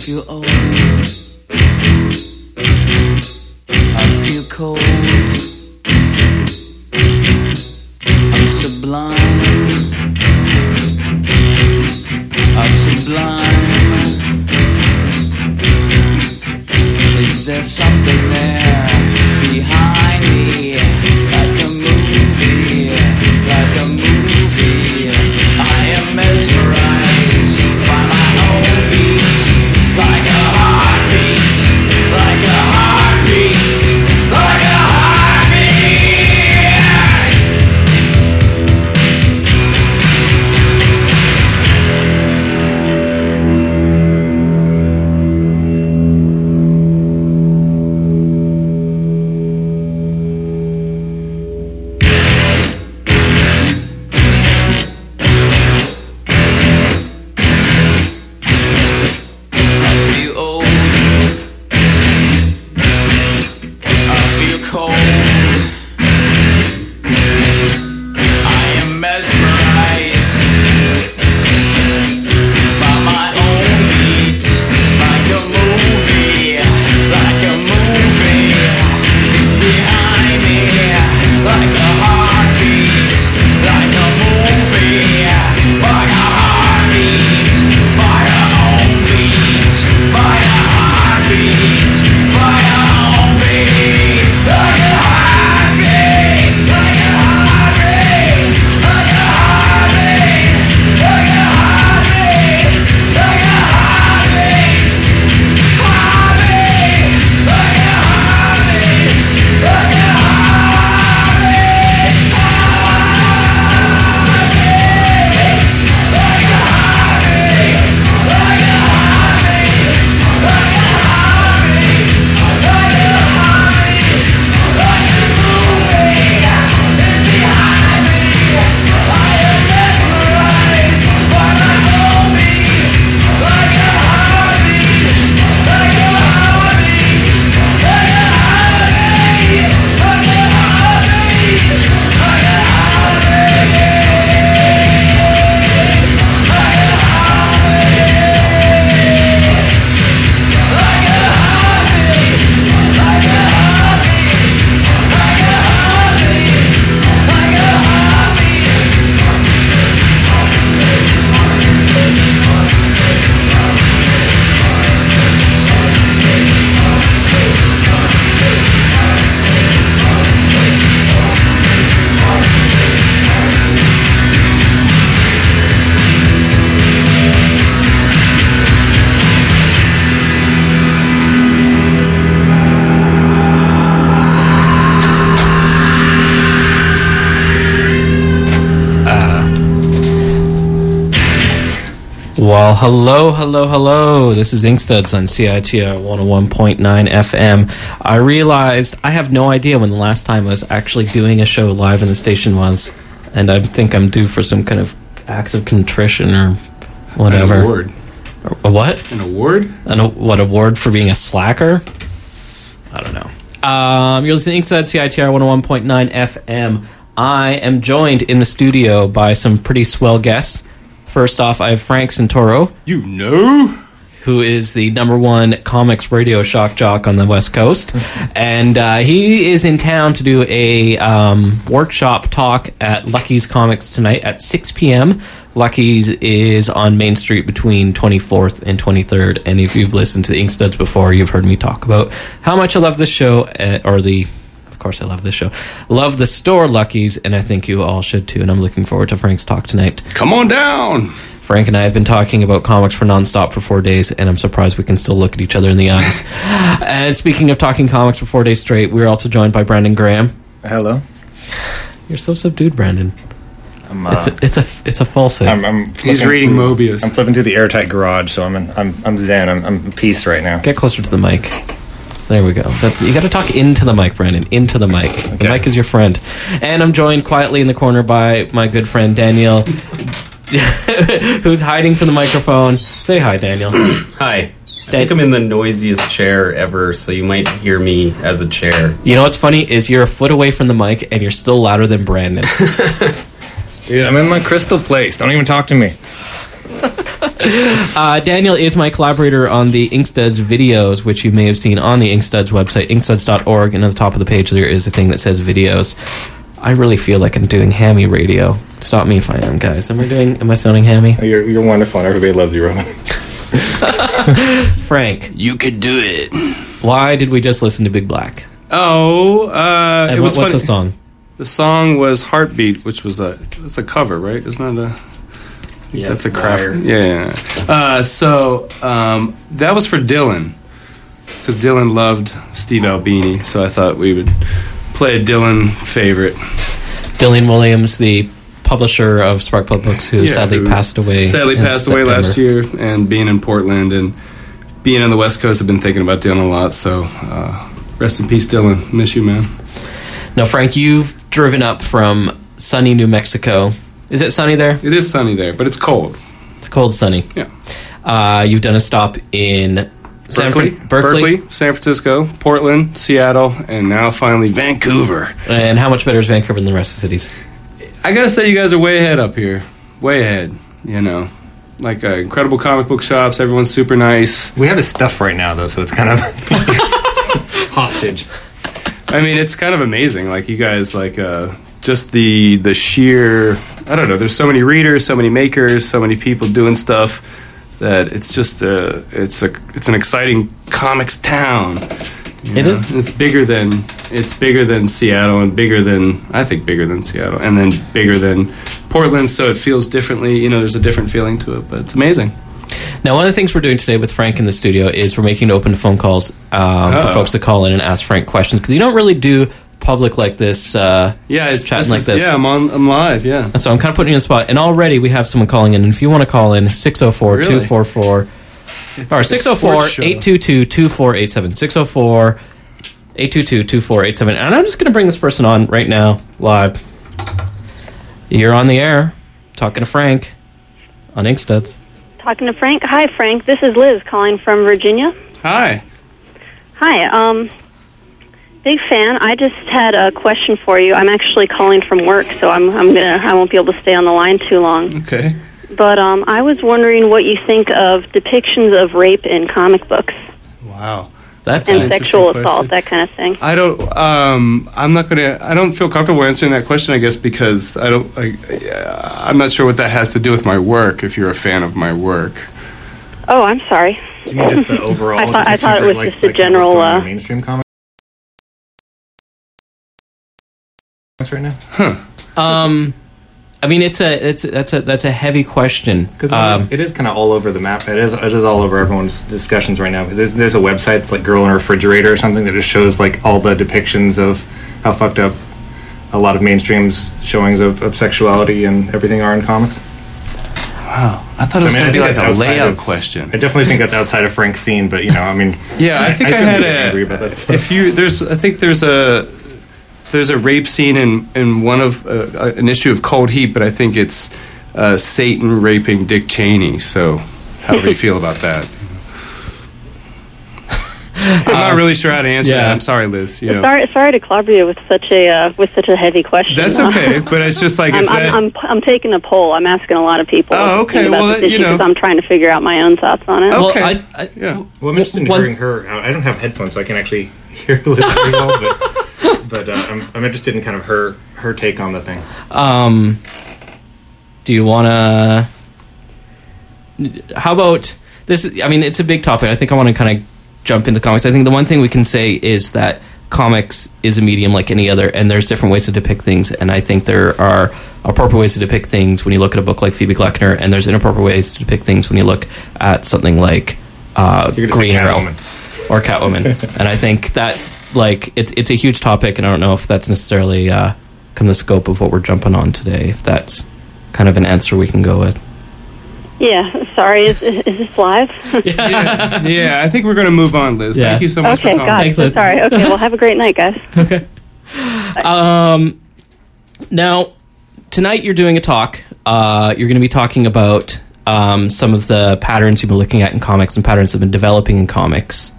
feel old. I feel cold. Well, hello, hello, hello. This is Inkstuds on CITR 101.9 FM. I realized I have no idea when the last time I was actually doing a show live in the station was, and I think I'm due for some kind of acts of contrition or whatever. An award. A what? An award? An a- what award for being a slacker? I don't know. Um, you're listening to Inkstuds CITR 101.9 FM. I am joined in the studio by some pretty swell guests. First off, I have Frank Santoro. You know? Who is the number one comics radio shock jock on the West Coast. and uh, he is in town to do a um, workshop talk at Lucky's Comics tonight at 6 p.m. Lucky's is on Main Street between 24th and 23rd. And if you've listened to the Inkstuds before, you've heard me talk about how much I love this show, uh, or the course, I love this show. Love the store Lucky's, and I think you all should too. And I'm looking forward to Frank's talk tonight. Come on down. Frank and I have been talking about comics for nonstop for four days, and I'm surprised we can still look at each other in the eyes. and speaking of talking comics for four days straight, we're also joined by Brandon Graham. Hello. You're so subdued, Brandon. I'm, uh, It's a it's a it's a falsehood. I'm, I'm He's reading through- Moebius. I'm flipping through the airtight garage, so I'm in, I'm I'm zen. I'm I'm in peace right now. Get closer to the mic. There we go. That, you got to talk into the mic, Brandon. Into the mic. The Okay. mic is your friend. And I'm joined quietly in the corner by my good friend Daniel, who's hiding from the microphone. Say hi, Daniel. Hi. I think I'm in the noisiest chair ever, so you might hear me as a chair. You know what's funny is you're a foot away from the mic and you're still louder than Brandon. Dude, I'm in my crystal place. Don't even talk to me. Uh, Daniel is my collaborator on the Inkstuds videos, which you may have seen on the Inkstuds website, inkstuds.org, and on the top of the page there is a thing that says videos. I really feel like I'm doing hammy radio. Stop me if I am, guys. Am I doing? Am I sounding hammy? You're, you're wonderful and everybody loves you, Robin. Frank, You could do it. why did we just listen to Big Black? Oh, uh, And it what- was what's funny. the song? The song was "Heartbeat," which was a it's a cover, right? Isn't that a Yeah, that's a it's craft? Wire. Yeah. yeah, yeah. Uh, so um, that was for Dylan because Dylan loved Steve Albini, so I thought we would play a Dylan favorite. Dylan Williams, the publisher of Sparkplug Books, who Yeah, sadly who passed away. Sadly in passed away last year, and being in Portland and being on the West Coast, I've been thinking about Dylan a lot. So uh, rest in peace, Dylan. Miss you, man. Now, Frank, you've driven up from sunny New Mexico. Is it sunny there? It is sunny there, but it's cold. It's cold, sunny. Yeah. Uh, you've done a stop in San Berkeley, Fran- Berkeley. San Francisco, Portland, Seattle, and now finally Vancouver. And how much better is Vancouver than the rest of the cities? I gotta say, you guys are way ahead up here. Way ahead. You know, like uh, incredible comic book shops. Everyone's super nice. We have his stuff right now, though, so it's kind of hostage. I mean, it's kind of amazing. Like you guys, like uh, just the the sheer. I don't know. There's so many readers, so many makers, so many people doing stuff that it's just a it's a it's an exciting comics town. you It know? is. It's bigger than it's bigger than Seattle and bigger than I think bigger than Seattle and then bigger than Portland. So it feels differently. You know, there's a different feeling to it, but it's amazing. Now, one of the things we're doing today with Frank in the studio is we're making open phone calls um, for folks to call in and ask Frank questions because you don't really do public like this. Uh, Yeah, it's Chatting like is- this. Yeah, I'm on. I'm live. Yeah. and so I'm kind of putting you on the spot. And already we have someone calling in. And if you want to call in, 604 Really? 244 or It's like 604 822 2487. 604 822 2487. And I'm just going to bring this person on right now, live. You're on the air, talking to Frank on Inkstuds. Talking to Frank. Hi, Frank. This is Liz calling from Virginia. Hi. Hi. Um, big fan. I just had a question for you. I'm actually calling from work, so I'm I'm gonna I won't be able to stay on the line too long. Okay. But um, I was wondering what you think of depictions of rape in comic books Wow. That's and an interesting sexual question. assault, that kind of thing. I don't. Um, I'm not gonna. I don't feel comfortable answering that question. I guess because I don't. Like, uh, I'm not sure what that has to do with my work. If you're a fan of my work, Oh, I'm sorry. Do you mean just the overall? I thought- I thought it was like- just a like what's general, going on in uh, mainstream comics right now. Huh. Um, I mean, it's a it's that's a that's a heavy question. Because Um, it is kind of all over the map. It is it is all over everyone's discussions right now. 'Cause There's there's a website, it's like Girl in a Refrigerator or something that just shows like all the depictions of how fucked up a lot of mainstream's showings of, of sexuality and everything are in comics. wow. I thought So, it was I mean, going to be like a outside layout of- question. I definitely think that's outside of Frank's scene, but you know, I mean, Yeah, I think I, shouldn't had a. angry about that stuff. If you there's, I think there's a there's a rape scene in in one of uh, an issue of Cold Heat, but I think it's uh, Satan raping Dick Cheney. So, how do you feel about that? I'm not really sure how to answer yeah. that. I'm sorry, Liz. You know, Sorry, sorry to clobber you with such a uh, with such a heavy question. that's Uh, okay. But it's just like I'm, that. I'm, I'm, I'm taking a poll. I'm asking a lot of people. Oh, okay. about Well, this that- you issue know. 'cause I'm trying to figure out my own thoughts on it. Oh. well, okay. I, I, yeah. Well, I'm interested in hearing her. I I don't have headphones, so I can actually hear Liz very well. But, but uh, I'm, I'm interested in kind of her her take on the thing. Um, do you want to? How about this? I mean, it's a big topic. I think I want to kind of jump into comics. I think the one thing we can say is that comics is a medium like any other, and there's different ways to depict things. And I think there are appropriate ways to depict things when you look at a book like Phoebe Gloeckner, and there's inappropriate ways to depict things when you look at something like uh, Green Arrow or Catwoman. and I think that like it's it's a huge topic, and I don't know if that's necessarily uh, kind of the scope of what we're jumping on today. If that's kind of an answer we can go with. Yeah. Sorry. Is, is this live? yeah, yeah, I think we're going to move on, Liz. Yeah. Thank you so much okay. for calling. Got Thanks. Liz. Sorry. Okay. Well, have a great night, guys. Okay. Um, now tonight you're doing a talk. Uh, you're going to be talking about um, some of the patterns you've been looking at in comics and patterns that have been developing in comics.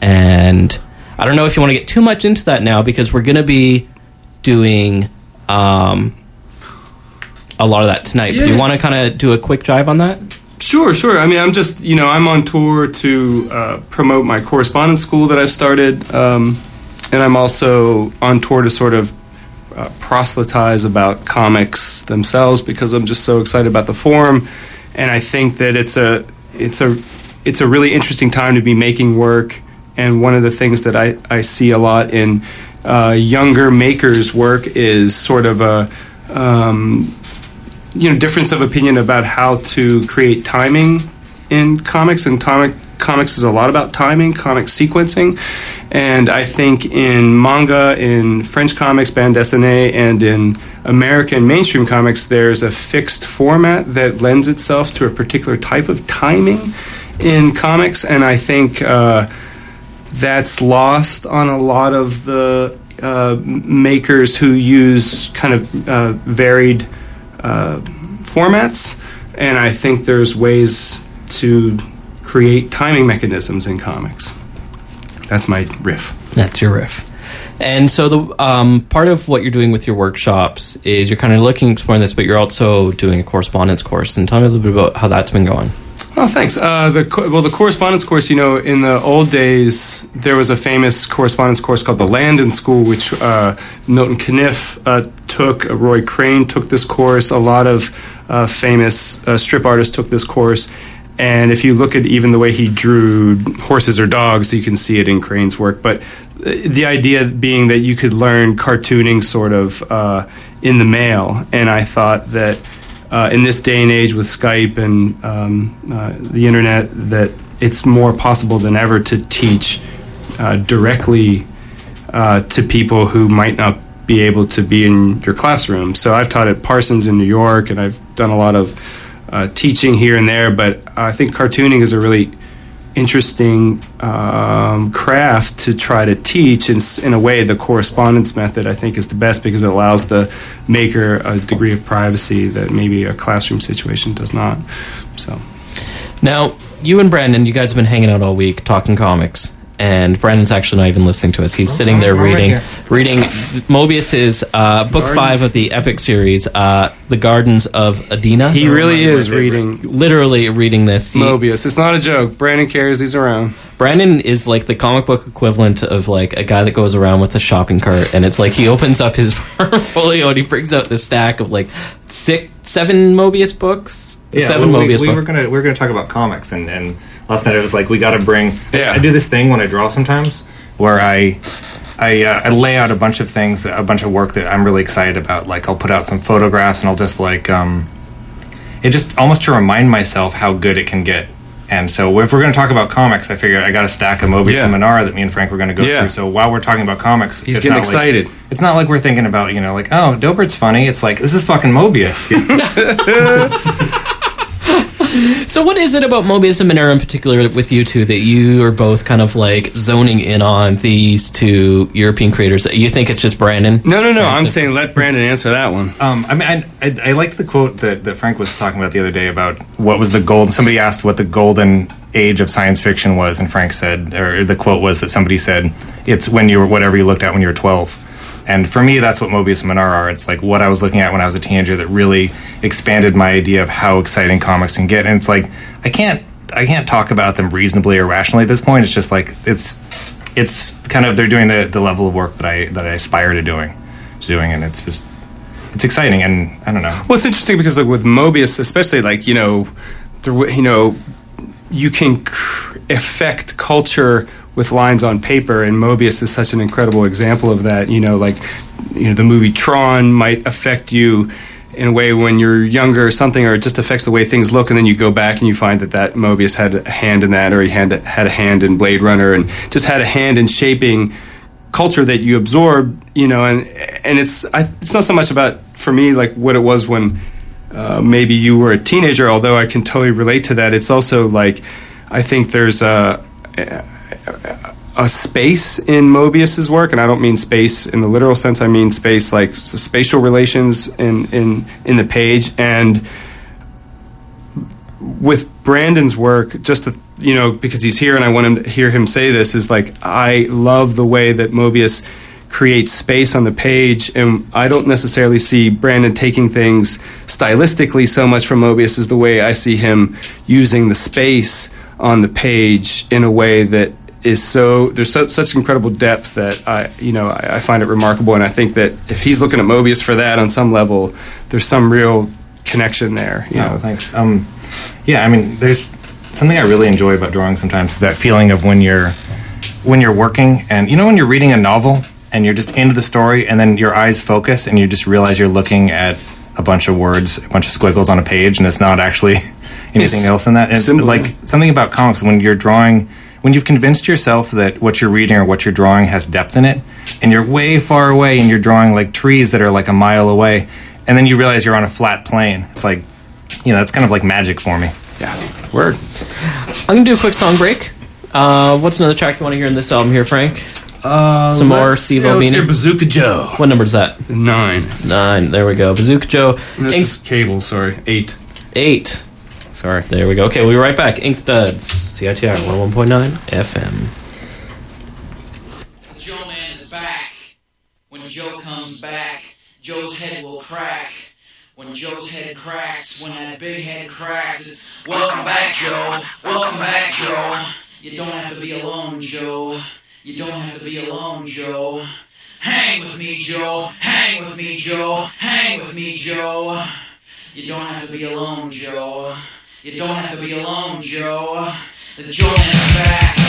And I don't know if you want to get too much into that now because we're going to be doing um, a lot of that tonight. But do you want to kind of do a quick drive on that? Sure, sure. I mean, I'm just, you know, I'm on tour to uh, promote my correspondence school that I've started. Um, and I'm also on tour to sort of uh, proselytize about comics themselves because I'm just so excited about the forum. And I think that it's a, it's a, it's a really interesting time to be making work. And one of the things that I, I see a lot in uh, younger makers' work is sort of a, um, you know difference of opinion about how to create timing in comics. And comic comics is a lot about timing comic sequencing. And i think in manga in french comics bande dessinée and in american mainstream comics there's a fixed format that lends itself to a particular type of timing in comics. And i think uh, that's lost on a lot of the uh, makers who use kind of uh, varied uh, formats, and I think there's ways to create timing mechanisms in comics. That's my riff. That's your riff. And so the um, part of what you're doing with your workshops is you're kind of looking exploring this, but you're also doing a correspondence course. And tell me a little bit about how that's been going. Oh, thanks. Uh, the well, the correspondence course. You know, in the old days, there was a famous correspondence course called the Landon School, which uh, Milton Caniff uh, took. Uh, Roy Crane took this course. A lot of uh, famous uh, strip artists took this course. And if you look at even the way he drew horses or dogs, you can see it in Crane's work. But the idea being that you could learn cartooning sort of in the mail, and I thought that uh, in this day and age with Skype and um, uh, the internet, that it's more possible than ever to teach uh, directly uh, to people who might not be able to be in your classroom. So I've taught at Parsons in New York, and I've done a lot of uh, teaching here and there. But I think cartooning is a really interesting um, craft to try to teach. In, in a way, the correspondence method I think is the best because it allows the maker a degree of privacy that maybe a classroom situation does not. So. Now, you and Brandon, you guys have been hanging out all week talking comics. And Brandon's actually not even listening to us. He's sitting there I'm right reading reading Moebius's uh, book five of the epic series, uh, The Gardens of Aedena. He really is favorite. reading literally reading this. He- Moebius. It's not a joke. Brandon carries these around. Brandon is like the comic book equivalent of like a guy that goes around with a shopping cart, and it's like he opens up his portfolio and he brings out this stack of like six, seven Moebius books, seven we, Moebius we books. were gonna we were gonna talk about comics, and, and last night I was like we got to bring. Yeah. I do this thing when I draw sometimes where I. I, uh, I lay out a bunch of things, that, a bunch of work that I'm really excited about. Like I'll put out some photographs, and I'll just like, um, it just almost to remind myself how good it can get. And so if we're going to talk about comics, I figured I got a stack of Moebius Yeah. and that me and Frank were going to go Yeah. through. So while we're talking about comics, He's getting not like- excited. it's not like we're thinking about you know like oh Dobert's funny. It's like this is fucking Moebius. you know? So, what is it about Moebius and Manara in particular with you two that you are both kind of like zoning in on these two European creators? You think it's just Brandon? No, no, no. I'm saying let Brandon answer that one. Um, I mean, I, I, I like the quote that, that Frank was talking about the other day about what was the golden. Somebody asked what the golden age of science fiction was, and Frank said, or the quote was that somebody said, "It's when you were whatever you looked at when you were 12." And for me, that's what Moebius and Manara are. It's like what I was looking at when I was a teenager that really expanded my idea of how exciting comics can get. And it's like I can't I can't talk about them reasonably or rationally at this point. It's just like it's it's kind of they're doing the, the level of work that I that I aspire to doing to doing, and it's just it's exciting and I don't know. Well, it's interesting because like with Moebius, especially like you know, w- you know, you can cr- affect culture with lines on paper, and Moebius is such an incredible example of that. You know, like you know, the movie Tron might affect you in a way when you're younger or something, or it just affects the way things look, and then you go back and you find that that Moebius had a hand in that, or he had had a hand in Blade Runner, and just had a hand in shaping culture that you absorb, you know, and and it's I, it's not so much about for me like what it was when uh, maybe you were a teenager, although I can totally relate to that. It's also like I think there's a a space in Moebius's work, and I don't mean space in the literal sense. I mean space like spatial relations in in in the page and with Brandon's work, just to you know, because he's here and I want him to hear him say this, is like I love the way that Moebius creates space on the page. And I don't necessarily see Brandon taking things stylistically so much from Moebius as the way I see him using the space on the page in a way that is so there's so, such incredible depth that I you know I, I find it remarkable and I think that if he's looking at Moebius for that on some level there's some real connection there you Yeah, know thanks. Um, yeah, I mean, there's something I really enjoy about drawing sometimes is that feeling of when you're when you're working and you know when you're reading a novel and you're just into the story and then your eyes focus and you just realize you're looking at a bunch of words, a bunch of squiggles on a page, and it's not actually anything It's else in that. It's like something about comics when you're drawing. When you've convinced yourself that what you're reading or what you're drawing has depth in it, and you're way far away and you're drawing like trees that are like a mile away, and then you realize you're on a flat plane, it's like, you know, that's kind of like magic for me. yeah word I'm gonna do a quick song break. Uh, what's another track you want to hear in this album here, Frank? uh, Some more let's- Steve yeah, let's Albini? Bazooka Joe What number is that? nine Nine. There we go. Bazooka Joe. this Inks is cable sorry eight eight. Sorry. There we go. Okay, we'll be right back. Inkstuds. CITR 101.9 FM. Joe Man is back. When Joe comes back, Joe's head will crack. When Joe's head cracks, when that big head cracks, it's welcome back, Joe. Welcome back, Joe. You don't have to be alone, Joe. You don't have to be alone, Joe. Hang with me, Joe. Hang with me, Joe. Hang with me, Joe. You don't have to be alone, Joe. You don't have to be alone, Joe. The Joe Man is back.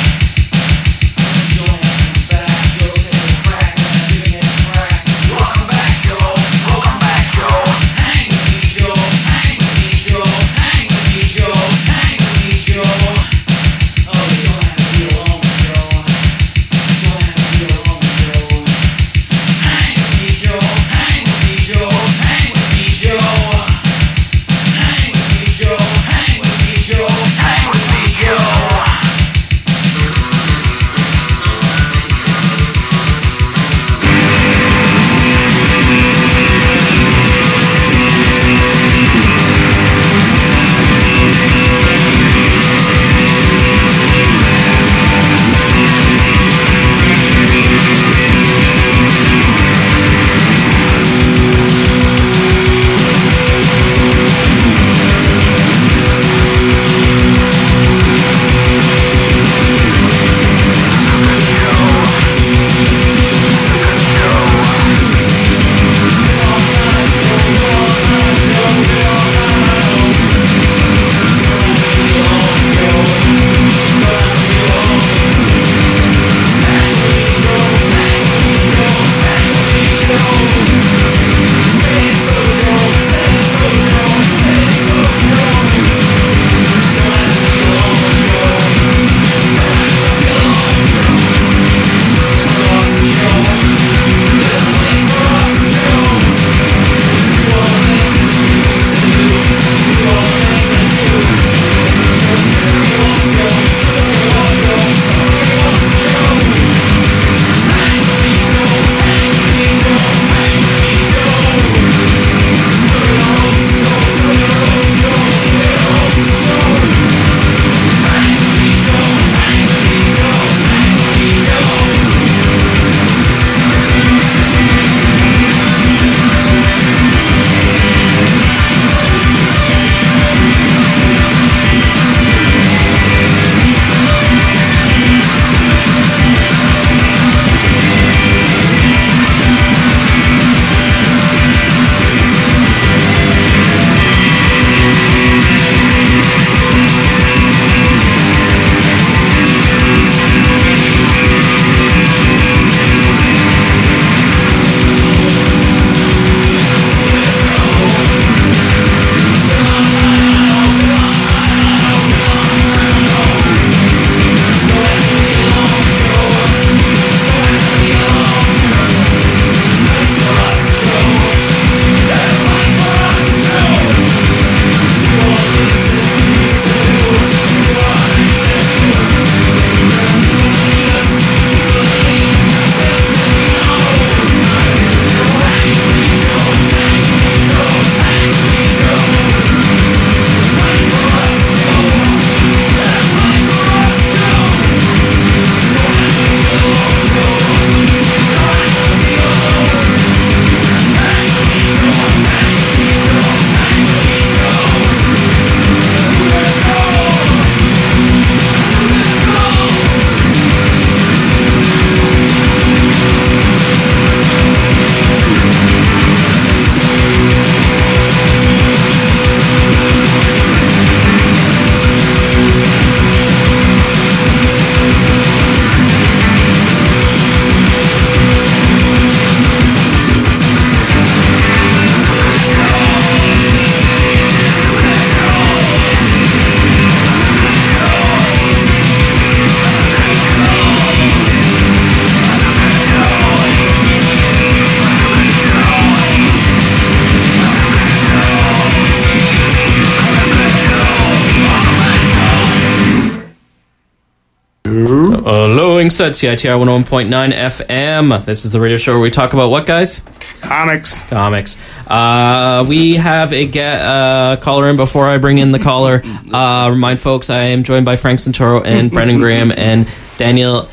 Lowing said CITR 101.9 FM. This is the radio show where we talk about what, guys? Comics. Comics. Uh, we have a get, uh, caller in before I bring in the caller. Uh, remind folks I am joined by Frank Santoro and Brandon Graham and Daniel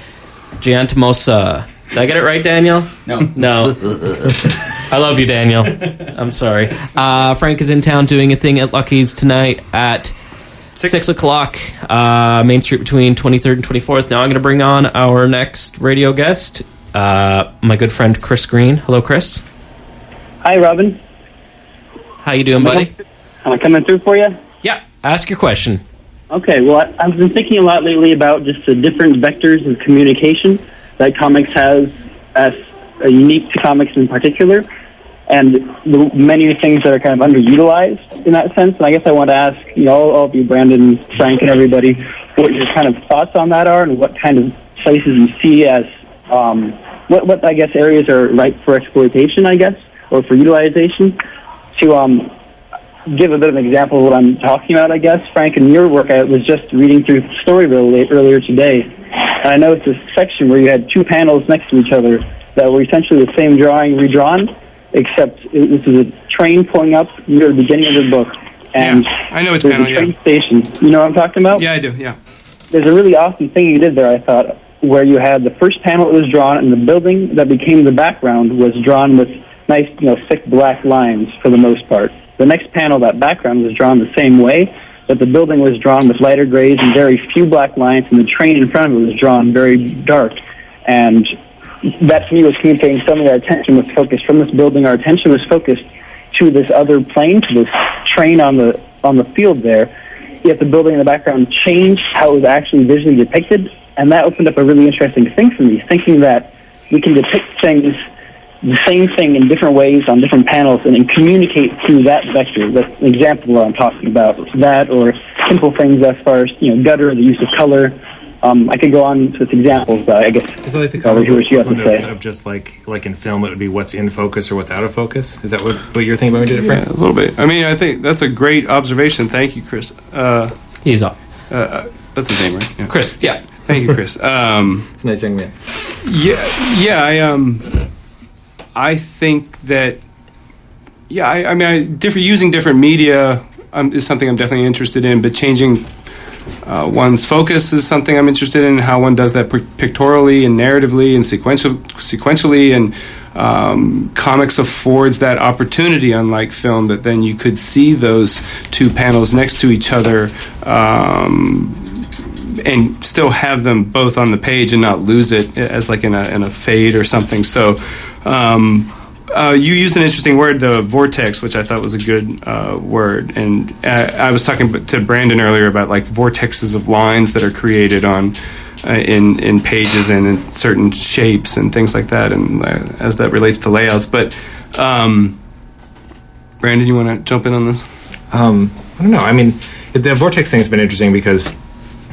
Giantamosa. Did I get it right, Daniel? No. No. I love you, Daniel. I'm sorry. Uh, Frank is in town doing a thing at Lucky's tonight at six, o'clock, uh, Main Street between 23rd and 24th. Now I'm going to bring on our next radio guest, uh, my good friend Chris Green. Hello, Chris. Hi, Robin. How you doing, buddy? Am I coming through for you? Yeah. Ask your question. Okay, well, I- I've been thinking a lot lately about just the different vectors of communication that comics has as uh, unique to comics in particular, and the many things that are kind of underutilized in that sense. And I guess I want to ask, you know, all, of you, Brandon, Frank, and everybody, what your kind of thoughts on that are, and what kind of places you see as um, what, what I guess areas are ripe for exploitation, I guess, or for utilization. To um, give a bit of an example of what I'm talking about, I guess, Frank, in your work, I was just reading through Storeyville earlier today, and I noticed this section where you had two panels next to each other that were essentially the same drawing redrawn, except it, this is a train pulling up near the beginning of the book. And Yeah, I know which there's panel, a yeah. train station. You know what I'm talking about? Yeah, I do. Yeah. there's a really awesome thing you did there, I thought, where you had the first panel that was drawn, and the building that became the background was drawn with nice, you know, thick black lines for the most part. The next panel, that background was drawn the same way, but the building was drawn with lighter grays and very few black lines, and the train in front of it was drawn very dark. And that to me was communicating something. Our attention was focused from this building. Our attention was focused to this other plane, to this train on the on the field there. Yet the building in the background changed how it was actually visually depicted, and that opened up a really interesting thing for me. Thinking that we can depict things, the same thing in different ways on different panels, and then communicate through that vector. An example of I'm talking about. That, or simple things as far as you know, gutter, the use of color. Um, I could go on with exampals, but I guess Is it like the I'll comic hear you to equivalent say. of, of just like like in film, it would be what's in focus or what's out of focus? Is that what, what you're thinking about when you did it, Yeah, Frank? a little bit. I mean, I think that's a great observation. Thank you, Chris. Uh, He's up. uh, that's his name, right? Yeah. Chris, yeah. Thank you, Chris. Um, It's a nice young man. Yeah, yeah. I um, I think that. Yeah, I, I mean, I, different using different media um, is something I'm definitely interested in. But changing uh, one's focus is something I'm interested in. How one does that pictorially and narratively and sequential sequentially and. Um, comics affords that opportunity, unlike film, that then you could see those two panels next to each other um, and still have them both on the page and not lose it as like in a, in a fade or something. So um, uh, you used an interesting word, the vortex, which I thought was a good uh, word. And uh, I was talking to Brandon earlier about like vortexes of lines that are created on uh, in in pages and in certain shapes and things like that, and uh, as that relates to layouts. But um, Brandon, you want to jump in on this? Um, I don't know. I mean, the vortex thing has been interesting because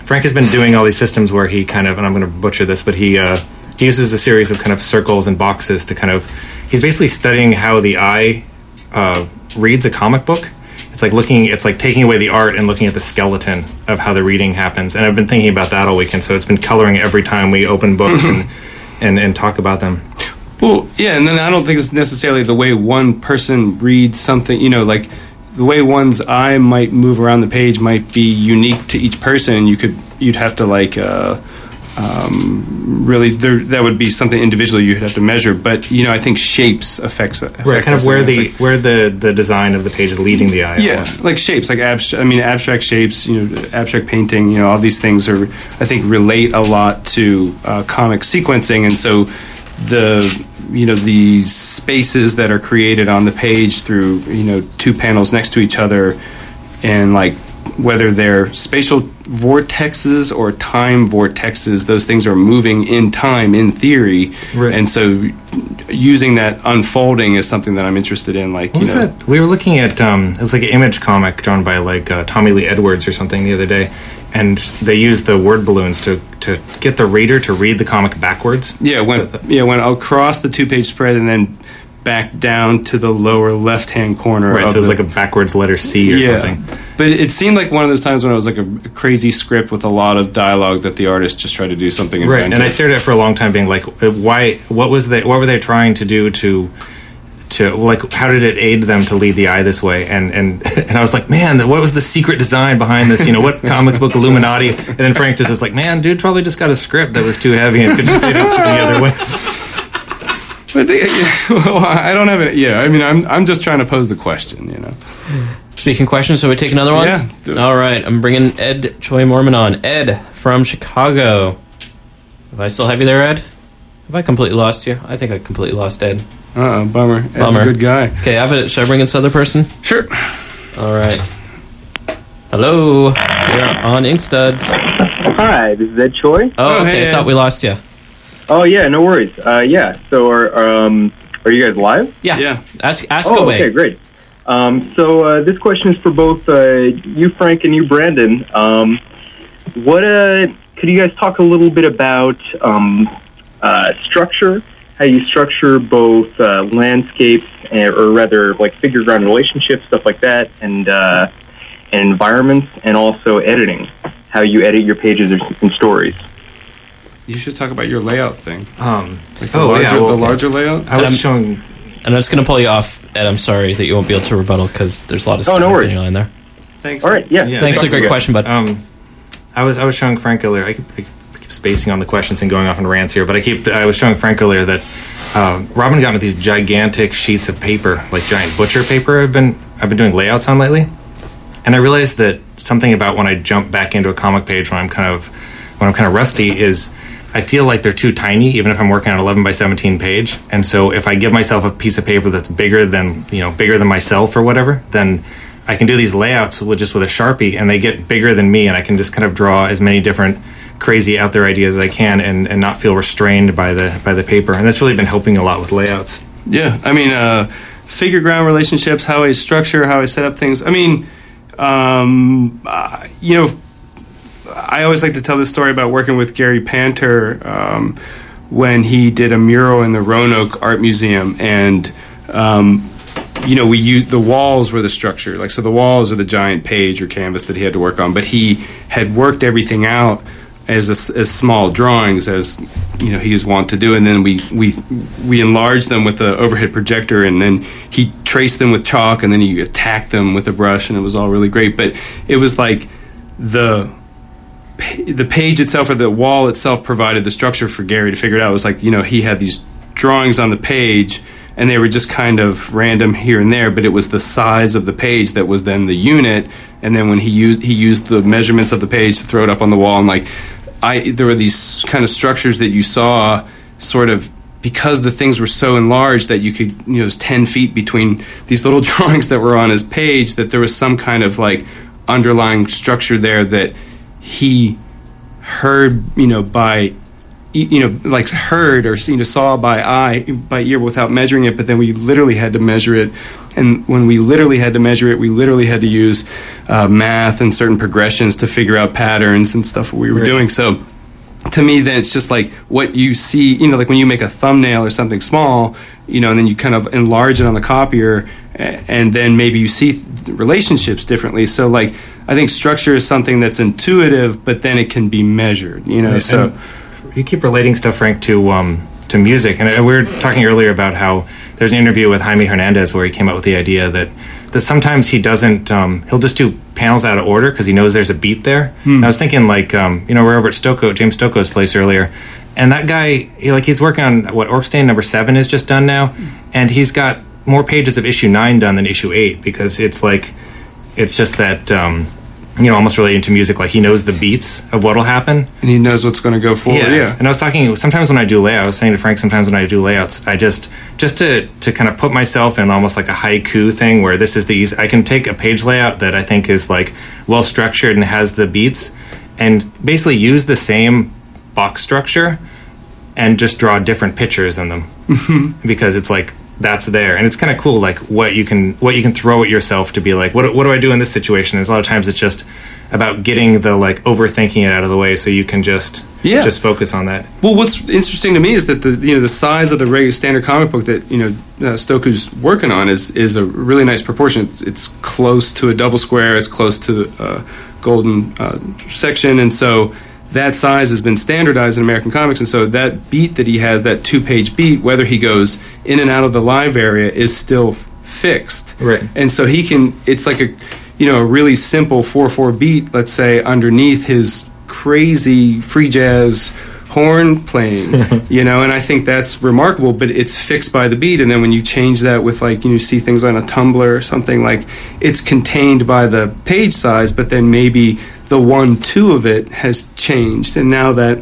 Frank has been doing all these systems where he kind of, and I'm going to butcher this, but he uh, he uses a series of kind of circles and boxes to kind of. He's basically studying how the eye uh, reads a comic book. It's like looking. It's like taking away the art and looking at the skeleton of how the reading happens. And I've been thinking about that all weekend. So it's been coloring every time we open books and, and and talk about them. Well, yeah, and then I don't think it's necessarily the way one person reads something. You know, like the way one's eye might move around the page might be unique to each person. You could you'd have to like uh, um, really there that would be something individually you'd have to measure. But you know, I think shapes affects affect Right, kind of where the like- where the the design of the page is leading the eye. yeah, like shapes, like abstract. I mean, abstract shapes. You know, abstract painting. You know, all these things are, I think, relate a lot to uh, comic sequencing, and so the you know the spaces that are created on the page through you know two panels next to each other, and like whether they're spatial vortexes or time vortexes, those things are moving in time in theory, Right. and so using that unfolding is something that I'm interested in. Like What you was know, that? We were looking at um, it was like an image comic drawn by like uh, Tommy Lee Edwards or something the other day, and they used the word balloons to to get the reader to read the comic backwards. Yeah, went yeah went across the two page spread and then back down to the lower left hand corner. Right, of so it was the- like a backwards letter C or something. but it seemed like one of those times when it was like a, crazy script with a lot of dialogue that the artist just tried to do something Right, inventive. and I stared at it for a long time, being like, uh, "Why? What was they? What were they trying to do to?" To like, how did it aid them to lead the eye this way? And and and I was like, man, what was the secret design behind this? You know, what comics book Illuminati? And then Frank just was like, man, dude, probably just got a script that was too heavy and couldn't fit it the other way. But they, well, I don't have it. Yeah, I mean, I'm I'm just trying to pose the question. You know, Speaking questions, so we take another one? Yeah, let's do it. All right, I'm bringing Ed Choi Mormon on. Ed from Chicago. Have I still have you there, Ed? Have I completely lost you? I think I completely lost Ed. uh, oh, bummer. That's Bummer. a good guy. Okay, I have it. Should I bring in this other person? Sure. All right. Hello, you're on Inkstuds. Hi, this is Ed Choi. Oh, Oh, okay. hey, I thought we lost you. Oh yeah, no worries. Uh, yeah, so are um, are you guys live? Yeah. Yeah. Ask ask oh, away. okay, great. Um, so uh, this question is for both uh, you, Frank, and you, Brandon. Um, what uh, could you guys talk a little bit about um, uh, structure? How you structure both uh, landscapes, and, or rather, like figure ground relationships, stuff like that, and uh, and environments, and also editing. How you edit your pages and stories. You should talk about your layout thing. Um, Like the oh larger, yeah, well, the okay. larger layout. I was showing. And I'm just going to pull you off, Ed. I'm sorry that you won't be able to rebuttal because there's a lot of stuff Oh, stuff no in your line there. Thanks. All right, yeah. Yeah, Thanks for the great question, bud. Um, I was I was showing Frank earlier. I keep, I keep spacing on the questions and going off on rants here, but I keep I was showing Frank earlier that um, Robin got me these gigantic sheets of paper, like giant butcher paper. I've been I've been doing layouts on lately, and I realized that something about when I jump back into a comic page when I'm kind of when I'm kind of rusty is. I feel like they're too tiny, even if I'm working on an 11 by 17 page. And so, if I give myself a piece of paper that's bigger than you know, bigger than myself or whatever, then I can do these layouts with just with a sharpie, and they get bigger than me, and I can just kind of draw as many different crazy out there ideas as I can, and, and not feel restrained by the by the paper. And that's really been helping a lot with layouts. Yeah, I mean, uh, figure ground relationships, how I structure, how I set up things. I mean, um, uh, you know, I always like to tell this story about working with Gary Panter um, when he did a mural in the Roanoke Art Museum, and um, you know, we used, the walls were the structure. Like, so the walls are the giant page or canvas that he had to work on, but he had worked everything out as a as small drawings as you know he was wont to do, and then we we we enlarged them with the overhead projector, and then he traced them with chalk, and then he attacked them with a brush, and it was all really great. But it was like the the page itself or the wall itself provided the structure for Gary to figure it out. It was like you know he had these drawings on the page, and they were just kind of random here and there, but it was the size of the page that was then the unit. And then when he used he used the measurements of the page to throw it up on the wall, and like I there were these kind of structures that you saw sort of because the things were so enlarged that you could you know there's 10 feet between these little drawings that were on his page that there was some kind of like underlying structure there that he heard you know by you know like heard or you know saw by eye by ear without measuring it but then we literally had to measure it. And when we literally had to measure it we literally had to use uh, math and certain progressions to figure out patterns and stuff we were doing. So to me then it's just like what you see you know like when you make a thumbnail or something small you know and then you kind of enlarge it on the copier and then maybe you see th- relationships differently. So like i think structure is something that's intuitive but then it can be measured you know Right, so and you keep relating stuff, Frank, to um, to music, and we were talking earlier about how there's an interview with Jaime Hernandez where he came up with the idea that that sometimes he doesn't um, he'll just do panels out of order because he knows there's a beat there. And I was thinking like um, you know we're over at Stokoe, James Stokoe's place earlier, and that guy he, like he's working on what Orc Stain number seven is just done now, and he's got more pages of issue nine done than issue eight because it's like it's just that. Um, you know, almost relating to music, like he knows the beats of what'll happen, and he knows what's going to go forward yeah, and I was talking sometimes when I do layouts. I was saying to Frank, sometimes when I do layouts, I just just to to kind of put myself in almost like a haiku thing where this is the easy. I can take a page layout that I think is like well structured and has the beats, and basically use the same box structure and just draw different pictures in them because it's like that's there and it's kind of cool like what you can what you can throw at yourself to be like what, what do i do in this situation and a lot of times it's just about getting the like overthinking it out of the way so you can just Yeah. just focus on that. Well, what's interesting to me is that the you know the size of the regular standard comic book that you know uh, Stokoe's working on is is a really nice proportion. It's, it's close to a double square. It's close to a golden uh, section, and so that size has been standardized in American comics. And so that beat that he has, that two page beat, whether he goes in and out of the live area, is still fixed. Right. And so he can. It's like a you know a really simple four four beat. Let's say underneath his crazy free jazz horn playing you know and i think that's remarkable but it's fixed by the beat and then when you change that with like you know, see things on a tumblr or something like it's contained by the page size but then maybe the one two of it has changed and now that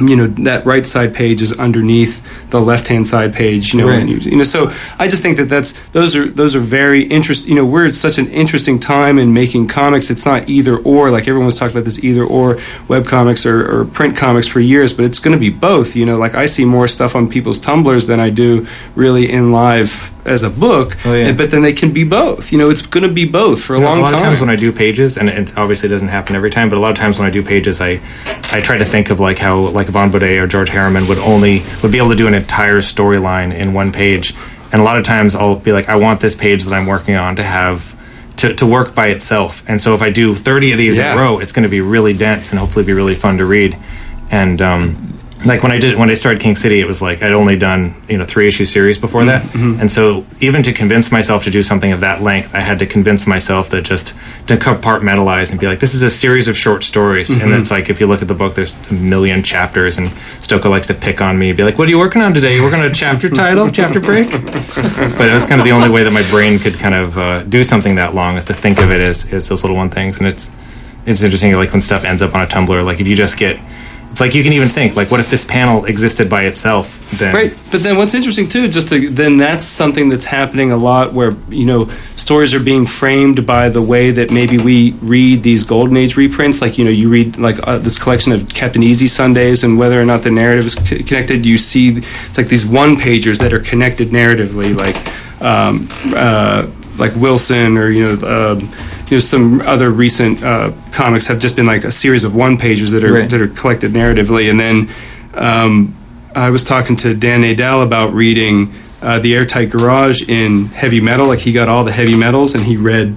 you know that right side page is underneath the left hand side page you know Right. you, you know so i just think that that's those are those are very interesting you know we're at such an interesting time in making comics it's not either or like everyone's talked about this either or web comics or, or print comics for years but it's going to be both you know like i see more stuff on people's Tumblrs than i do really in live as a book Oh, yeah. but then they can be both you know it's going to be both for a You know, long a lot time of times when I do pages, and it obviously doesn't happen every time, but a lot of times when I do pages, I I try to think of like how like Vaughn Bodē or George Herriman would only would be able to do an entire storyline in one page, and a lot of times I'll be like, I want this page that I'm working on to have. To, to work by itself, and so if I do 30 of these in a row, it's going to be really dense and hopefully be really fun to read. And um, like when I did when I started King City, it was like I'd only done you know three issue series before that, mm-hmm, mm-hmm. and so even to convince myself to do something of that length, I had to convince myself that just to compartmentalize and be like, this is a series of short stories, and mm-hmm. it's like if you look at the book, there's a million chapters, and Stokoe likes to pick on me, be like, what are you working on today? You working on a chapter title, chapter break? but it was kind of the only way that my brain could kind of uh, do something that long is to think of it as, as those little one things, and it's it's interesting like when stuff ends up on a Tumblr, like if you just get it's like you can even think like what if this panel existed by itself then Right, but then what's interesting too, just to, then that's something that's happening a lot, where you know stories are being framed by the way that maybe we read these golden age reprints. Like you know, you read like uh, this collection of Captain Easy Sundays, and whether or not the narrative is c- connected, you see it's like these one pagers that are connected narratively, like um, uh, like Wilson or you know. Um, you know, some other recent uh, comics have just been like a series of one pagers that are Right. that are collected narratively, and then um, I was talking to Dan Nadel about reading uh, the Airtight Garage in heavy metal. Like he got all the heavy metals, and he read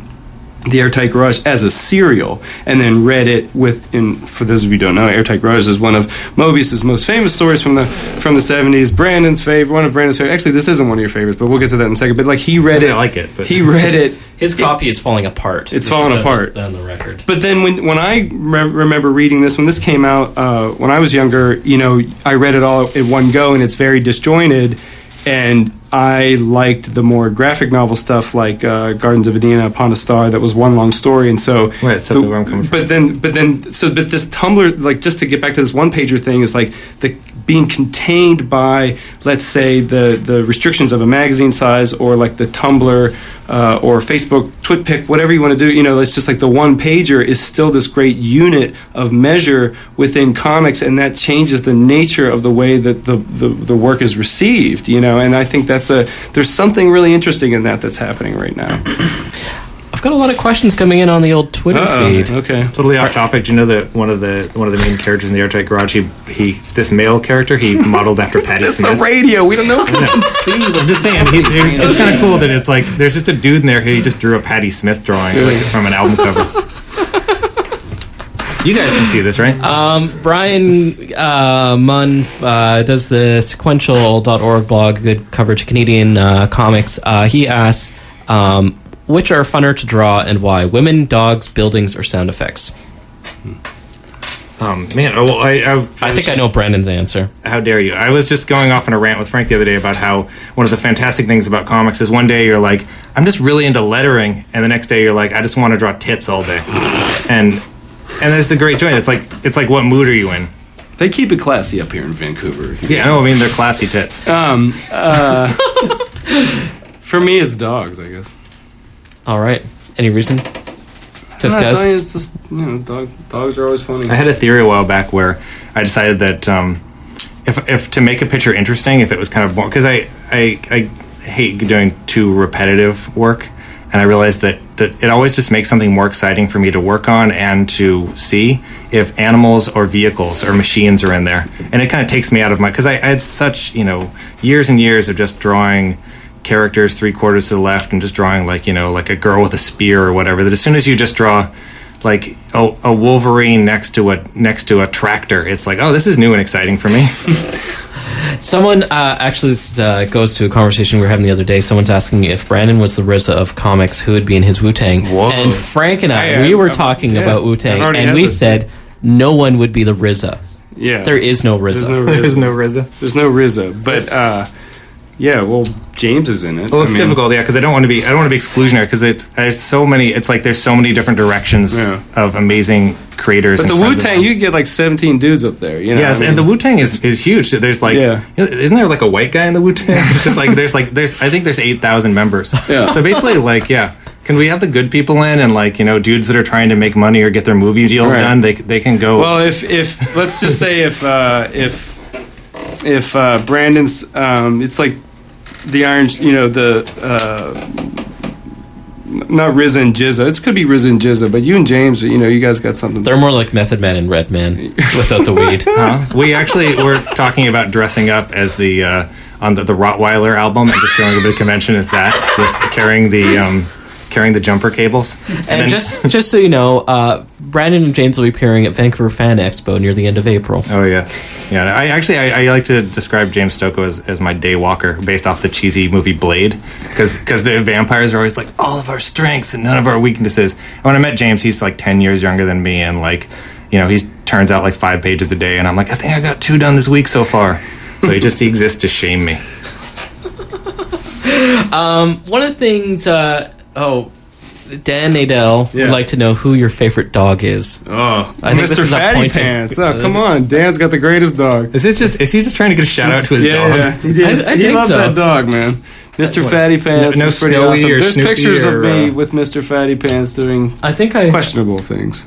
the Airtight Garage as a serial, and then read it with. In for those of you who don't know, Airtight Garage is one of Moebius's most famous stories from the from the seventies. Brandon's favorite, one of Brandon's favorite. Actually, this isn't one of your favorites, but we'll get to that in a second. But like he read I it, I like it, but- he read it. His copy is falling apart. It's falling apart. On the record. But then when when I re- remember reading this when this came out uh, when I was younger, you know, I read it all in one go and it's very disjointed. And I liked the more graphic novel stuff like uh, Gardens of Aedena, Upon a Star, that was one long story. And so, Right, that's the- where I'm coming from. But then, but then, so but this Tumblr, like just to get back to this one pager thing, is like the being contained by, let's say, the the restrictions of a magazine size or like the Tumblr uh, or Facebook TwitPic, whatever you want to do. You know, it's just like the one pager is still this great unit of measure within comics, and that changes the nature of the way that the the, the work is received. You know, and I think that's a there's something really interesting in that that's happening right now. Got a lot of questions coming in on the old Twitter Uh-oh. feed. Okay. totally off topic do you know that one of the one of the main characters in the airtight garage he, he this male character he modeled after Patty It's the radio. We don't know if we can see. I'm just saying, he, it's kind of cool that it's like there's just a dude in there who just drew a Patti Smith drawing like, from an album cover. You guys can see this, right? Um, Brian uh, Munn uh, does the sequential.org blog, good coverage of Canadian uh, comics. Uh, he asks, um, which are funner to draw and why? Women, dogs, buildings, or sound effects? Um, man, oh, well, I, I, I think I know Brandon's answer. How dare you? I was just going off on a rant with Frank the other day about how one of the fantastic things about comics is one day you're like, I'm just really into lettering, and the next day you're like, I just want to draw tits all day, and and it's a great joint. It's like it's like what mood are you in? They keep it classy up here in Vancouver. Yeah, no, I mean they're classy tits. Um, uh, for me, it's dogs. I guess. All right. Any reason? Just I because? thought It's just you know, dog, dogs are always funny. I had a theory a while back where I decided that um, if, if to make a picture interesting, if it was kind of boring, because I, I I hate doing too repetitive work, and I realized that that it always just makes something more exciting for me to work on and to see if animals or vehicles or machines are in there, and it kind of takes me out of my because I, I had such you know years and years of just drawing characters three quarters to the left and just drawing like you know like a girl with a spear or whatever that as soon as you just draw like a, a wolverine next to a next to a tractor it's like oh this is new and exciting for me Someone uh, actually this, uh, goes to a conversation we were having the other day. Someone's asking if Brandon was the RZA of comics, who would be in his Wu Tang? Whoa. And Frank and I, I, we were I'm- talking yeah, about wu-tang and we this. said no one would be the RZA. Yeah, There is no There's RZA. there's no RZA There's no RZA, but uh, yeah. Well, James is in it. Well, it's I mean, difficult, yeah, because I don't want to be I don't want to be exclusionary because it's there's so many. It's like there's so many different directions Yeah. of amazing creators. But the Wu Tang, you get like 17 dudes up there. You know, Yes, I mean, and the Wu Tang is, is huge. There's like, Yeah. isn't there like a white guy in the Wu Tang? It's just like there's like there's I think there's eight thousand members. Yeah. So basically, like, yeah, can we have the good people in and like you know dudes that are trying to make money or get their movie deals Right. done? They they can go. Well, if if let's just say if uh, if if uh, Brandon's, um, it's like the Iron, you know, the uh, not RZA and GZA. It could be RZA and GZA, but you and James, you know, you guys got something. They're more like Method Man and Red Man without the weed. Huh? We actually were talking about dressing up as the uh, on the, the Rottweiler album and just showing up at a convention as that with carrying the um, carrying the jumper cables. And, then- just just so you know, uh, Brandon and James will be appearing at Vancouver Fan Expo near the end of April. Oh yes, yeah. I actually I, I like to describe James Stokoe as, as my day walker, based off the cheesy movie Blade, because the vampires are always like all of our strengths and none of our weaknesses. And when I met James, he's like ten years younger than me, and like you know he turns out like five pages a day, and I'm like I think I got two done this week so far. So he just he exists to shame me. One of the things, uh, oh, Dan Nadel Yeah. would like to know who your favorite dog is. oh, I think this Mr. is a Fatty point of- Pants. Oh, come on, Dan's got the greatest dog. Is this just is he just trying to get a shout out to his yeah, dog? yeah, he, did. I- I he think loves so. that dog, man. Mr. Fatty Pants. no is pretty Snowy awesome. or There's Snoopy pictures of me uh, with Mr. Fatty Pants doing I think I. questionable things.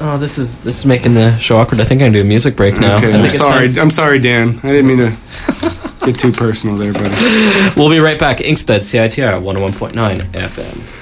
Oh, this is this is making the show awkward. I think I'm gonna do a music break now. Okay, I I'm think it's sorry. time- I'm sorry, Dan. I didn't mean to too personal there, buddy. We'll be right back. Inkstuds, CITR 101.9 FM.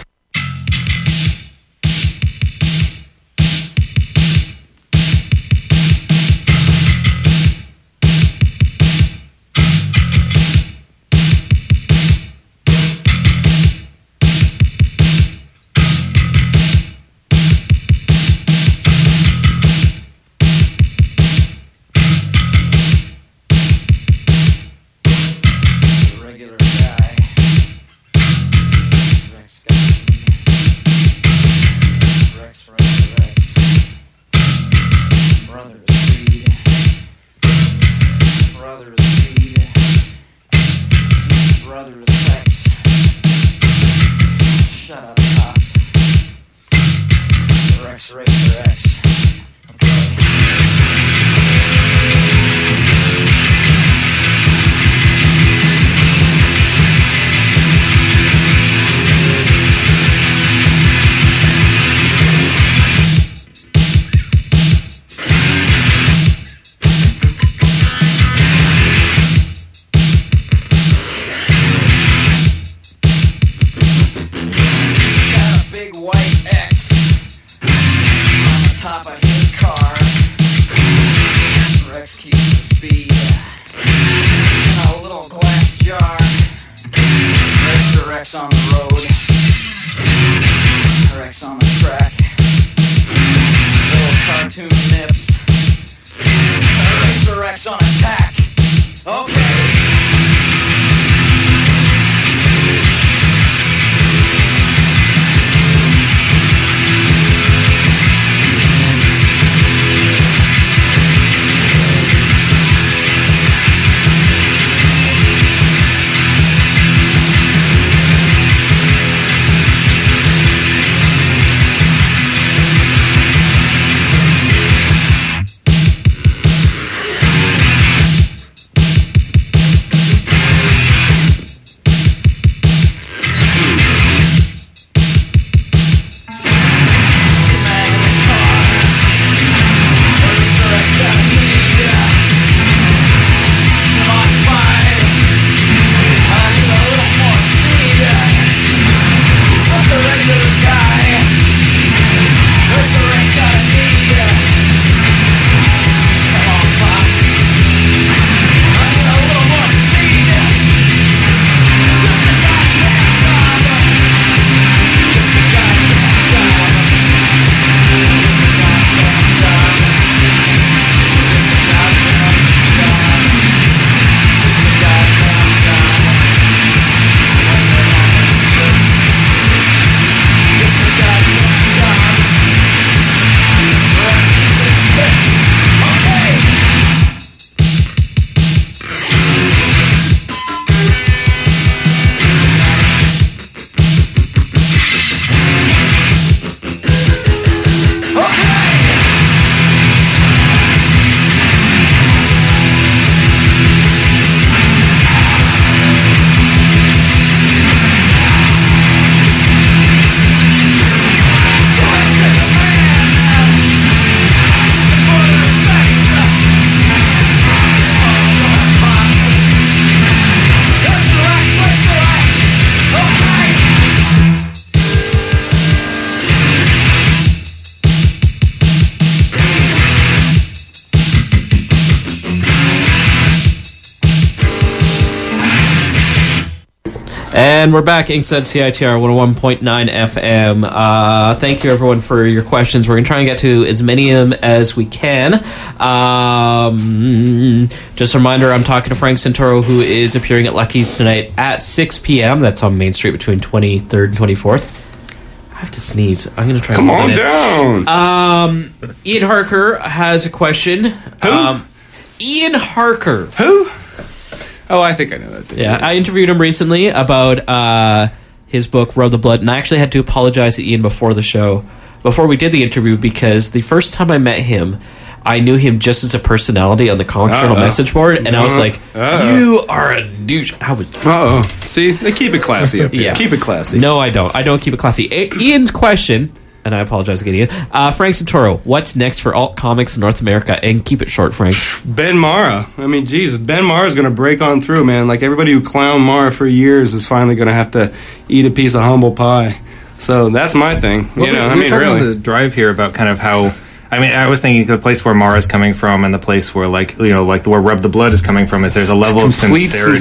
And we're back, Inkstuds CITR 101.9 FM. Uh, thank you, everyone, for your questions. We're going to try and get to as many of them as we can. Um, just a reminder I'm talking to Frank Santoro, who is appearing at Lucky's tonight at 6 p.m. That's on Main Street between 23rd and 24th. I have to sneeze. I'm going to try Come on down. Um, Ian Harker has a question. Who? Um, Ian Harker. Who? Oh, I think I know that. dude. Yeah, I interviewed him recently about uh, his book Rub the Blood, and I actually had to apologize to Ian before the show, before we did the interview, because the first time I met him, I knew him just as a personality on the Uh-oh. message board, and I was Uh-huh. like, Uh-oh. "You are a douche." I was, Uh oh. See, they keep it classy up here. Yeah. Keep it classy. no, I don't. I don't keep it classy. A- Ian's question, and I apologize again, Ian. Uh, Frank Santoro, what's next for alt comics in North America? And keep it short, Frank. Ben Marra. I mean, Jesus, Ben Marra's going to break on through, man. Like everybody who clowned Marra for years is finally going to have to eat a piece of humble pie. So that's my thing. Well, you know, we, I mean, were talking really. on the drive here about kind of how. I mean, I was thinking the place where Marra's coming from and the place where, like, you know, like where Rub the Blood is coming from is there's a level of complete sincerity.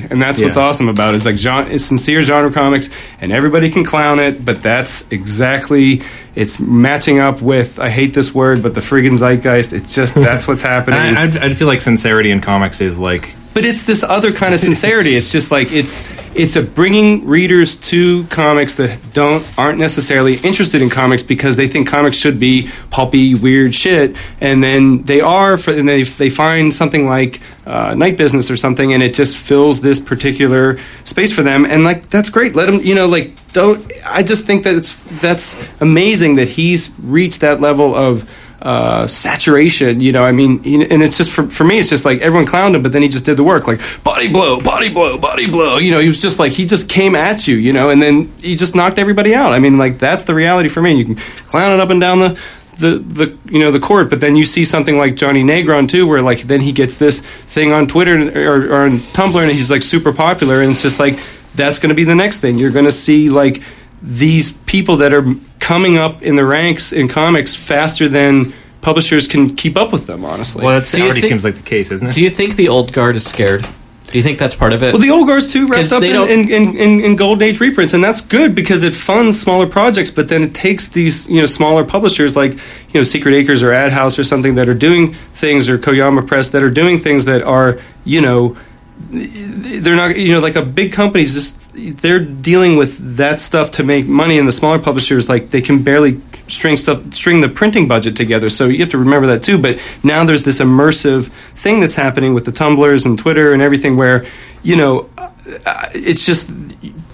sincerity, and that's what's Yeah. awesome about it. It's like genre, it's sincere genre comics, and everybody can clown it, but that's exactly it's matching up with. I hate this word, but the friggin' zeitgeist. It's just that's what's happening. I, I'd, I'd feel like sincerity in comics is like but it's this other kind of sincerity. It's just like it's it's a bringing readers to comics that don't aren't necessarily interested in comics because they think comics should be pulpy, weird shit, and then they are, for, and they they find something like uh, Night Business or something, and it just fills this particular space for them, and like that's great. Let them, you know, like don't. I just think that it's that's amazing that he's reached that level of uh, saturation. You know, I mean, and it's just for, for me, it's just like everyone clowned him, but then he just did the work, like body blow, body blow, body blow. You know, he was just like he just came at you, you know, and then he just knocked everybody out. I mean, like that's the reality for me. You can clown it up and down the. The, the you know the court, but then you see something like Jonny Negron too, where like then he gets this thing on Twitter or, or on Tumblr, and he's like super popular, and it's just like that's going to be the next thing. You're going to see like these people that are coming up in the ranks in comics faster than publishers can keep up with them. Honestly, well, that already think- seems like the case, isn't it? Do you think the old guard is scared? Do you think that's part of it? Well, the old guard's too 'Cause wrapped up they in, don't- in, in, in, in golden age reprints, and that's good because it funds smaller projects. But then it takes these you know smaller publishers like you know Secret Acres or Ad House or something that are doing things or Koyama Press that are doing things that are you know they're not you know like a big company's just they're dealing with that stuff to make money and the smaller publishers like they can barely string stuff string the printing budget together. So you have to remember that too. But now there's this immersive thing that's happening with the Tumblrs and twitter and everything where you know uh, it's just